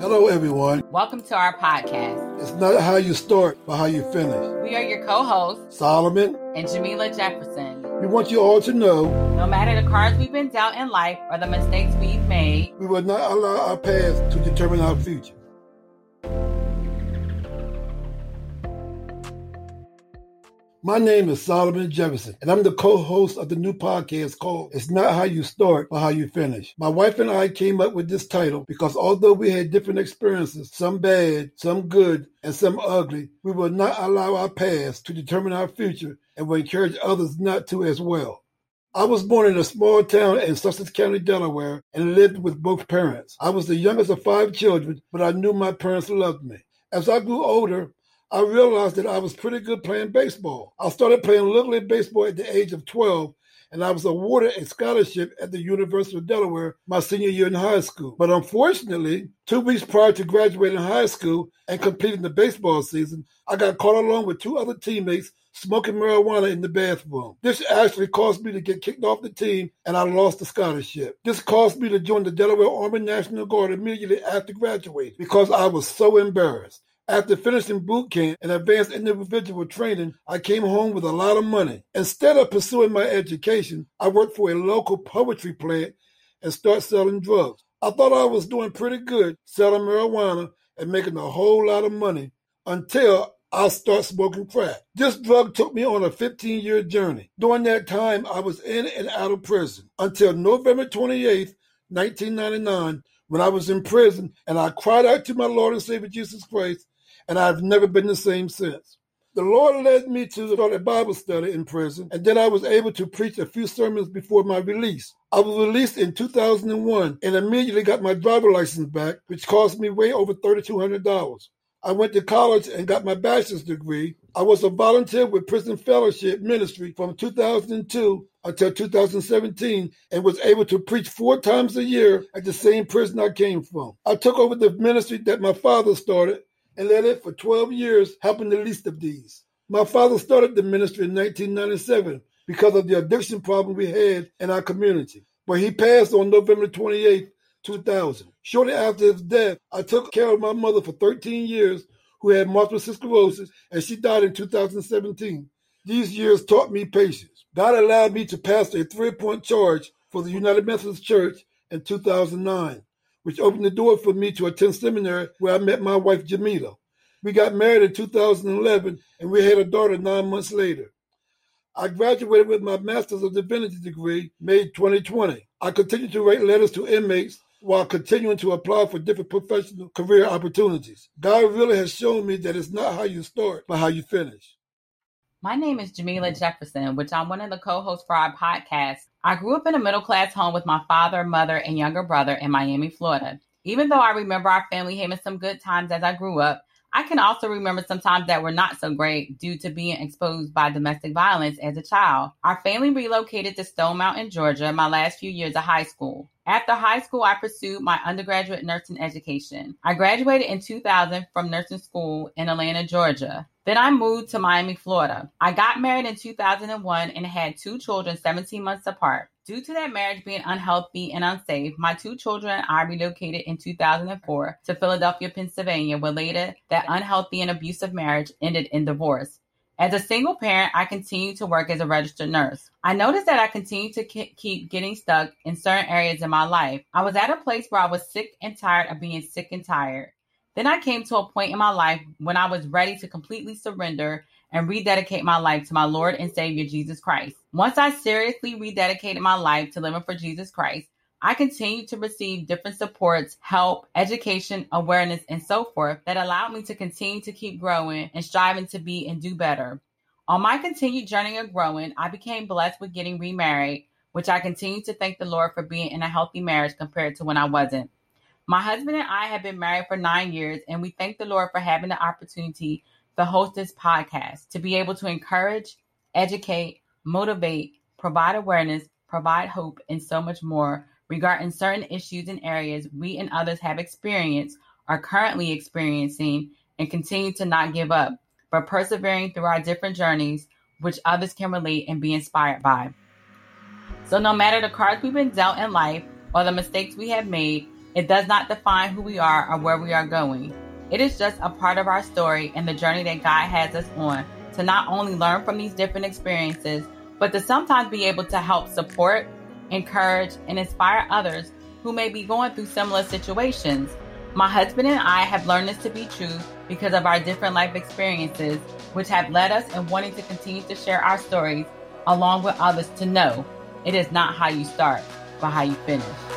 Hello, everyone. Welcome to our podcast. It's not how you start, but how you finish. We are your co hosts, Solomon and Jamila Jefferson. We want you all to know no matter the cards we've been dealt in life or the mistakes we've made, we will not allow our past to determine our future. My name is Solomon Jefferson, and I'm the co-host of the new podcast called It's Not How You Start, but How You Finish. My wife and I came up with this title because although we had different experiences, some bad, some good, and some ugly, we will not allow our past to determine our future and will encourage others not to as well. I was born in a small town in Sussex County, Delaware, and lived with both parents. I was the youngest of five children, but I knew my parents loved me. As I grew older, I realized that I was pretty good playing baseball. I started playing Little League Baseball at the age of 12, and I was awarded a scholarship at the University of Delaware my senior year in high school. But unfortunately, two weeks prior to graduating high school and completing the baseball season, I got caught along with two other teammates smoking marijuana in the bathroom. This actually caused me to get kicked off the team and I lost the scholarship. This caused me to join the Delaware Army National Guard immediately after graduating because I was so embarrassed. After finishing boot camp and advanced individual training, I came home with a lot of money. Instead of pursuing my education, I worked for a local poetry plant and started selling drugs. I thought I was doing pretty good selling marijuana and making a whole lot of money until I started smoking crack. This drug took me on a 15 year journey. During that time, I was in and out of prison until November 28, 1999, when I was in prison and I cried out to my Lord and Savior Jesus Christ and I've never been the same since. The Lord led me to start a Bible study in prison, and then I was able to preach a few sermons before my release. I was released in 2001 and immediately got my driver license back, which cost me way over $3,200. I went to college and got my bachelor's degree. I was a volunteer with Prison Fellowship Ministry from 2002 until 2017 and was able to preach four times a year at the same prison I came from. I took over the ministry that my father started and led it for 12 years, helping the least of these. My father started the ministry in 1997 because of the addiction problem we had in our community. But he passed on November 28, 2000. Shortly after his death, I took care of my mother for 13 years, who had multiple sclerosis, and she died in 2017. These years taught me patience. God allowed me to pass a three point charge for the United Methodist Church in 2009 which opened the door for me to attend seminary where I met my wife Jamila. We got married in 2011 and we had a daughter nine months later. I graduated with my Master's of Divinity degree May 2020. I continued to write letters to inmates while continuing to apply for different professional career opportunities. God really has shown me that it's not how you start, but how you finish. My name is Jamila Jefferson, which I'm one of the co hosts for our podcast. I grew up in a middle class home with my father, mother, and younger brother in Miami, Florida. Even though I remember our family having some good times as I grew up, I can also remember some times that were not so great due to being exposed by domestic violence as a child. Our family relocated to Stone Mountain, Georgia, my last few years of high school. After high school, I pursued my undergraduate nursing education. I graduated in 2000 from nursing school in Atlanta, Georgia. Then I moved to Miami, Florida. I got married in 2001 and had two children 17 months apart. Due to that marriage being unhealthy and unsafe, my two children and I relocated in 2004 to Philadelphia, Pennsylvania, where later that unhealthy and abusive marriage ended in divorce. As a single parent, I continued to work as a registered nurse. I noticed that I continued to keep getting stuck in certain areas in my life. I was at a place where I was sick and tired of being sick and tired. Then I came to a point in my life when I was ready to completely surrender and rededicate my life to my Lord and Savior Jesus Christ. Once I seriously rededicated my life to living for Jesus Christ, I continued to receive different supports, help, education, awareness, and so forth that allowed me to continue to keep growing and striving to be and do better. On my continued journey of growing, I became blessed with getting remarried, which I continue to thank the Lord for being in a healthy marriage compared to when I wasn't. My husband and I have been married for nine years, and we thank the Lord for having the opportunity to host this podcast to be able to encourage, educate, motivate, provide awareness, provide hope, and so much more regarding certain issues and areas we and others have experienced, are currently experiencing, and continue to not give up, but persevering through our different journeys, which others can relate and be inspired by. So, no matter the cards we've been dealt in life or the mistakes we have made, It does not define who we are or where we are going. It is just a part of our story and the journey that God has us on to not only learn from these different experiences, but to sometimes be able to help support, encourage, and inspire others who may be going through similar situations. My husband and I have learned this to be true because of our different life experiences, which have led us in wanting to continue to share our stories along with others to know it is not how you start, but how you finish.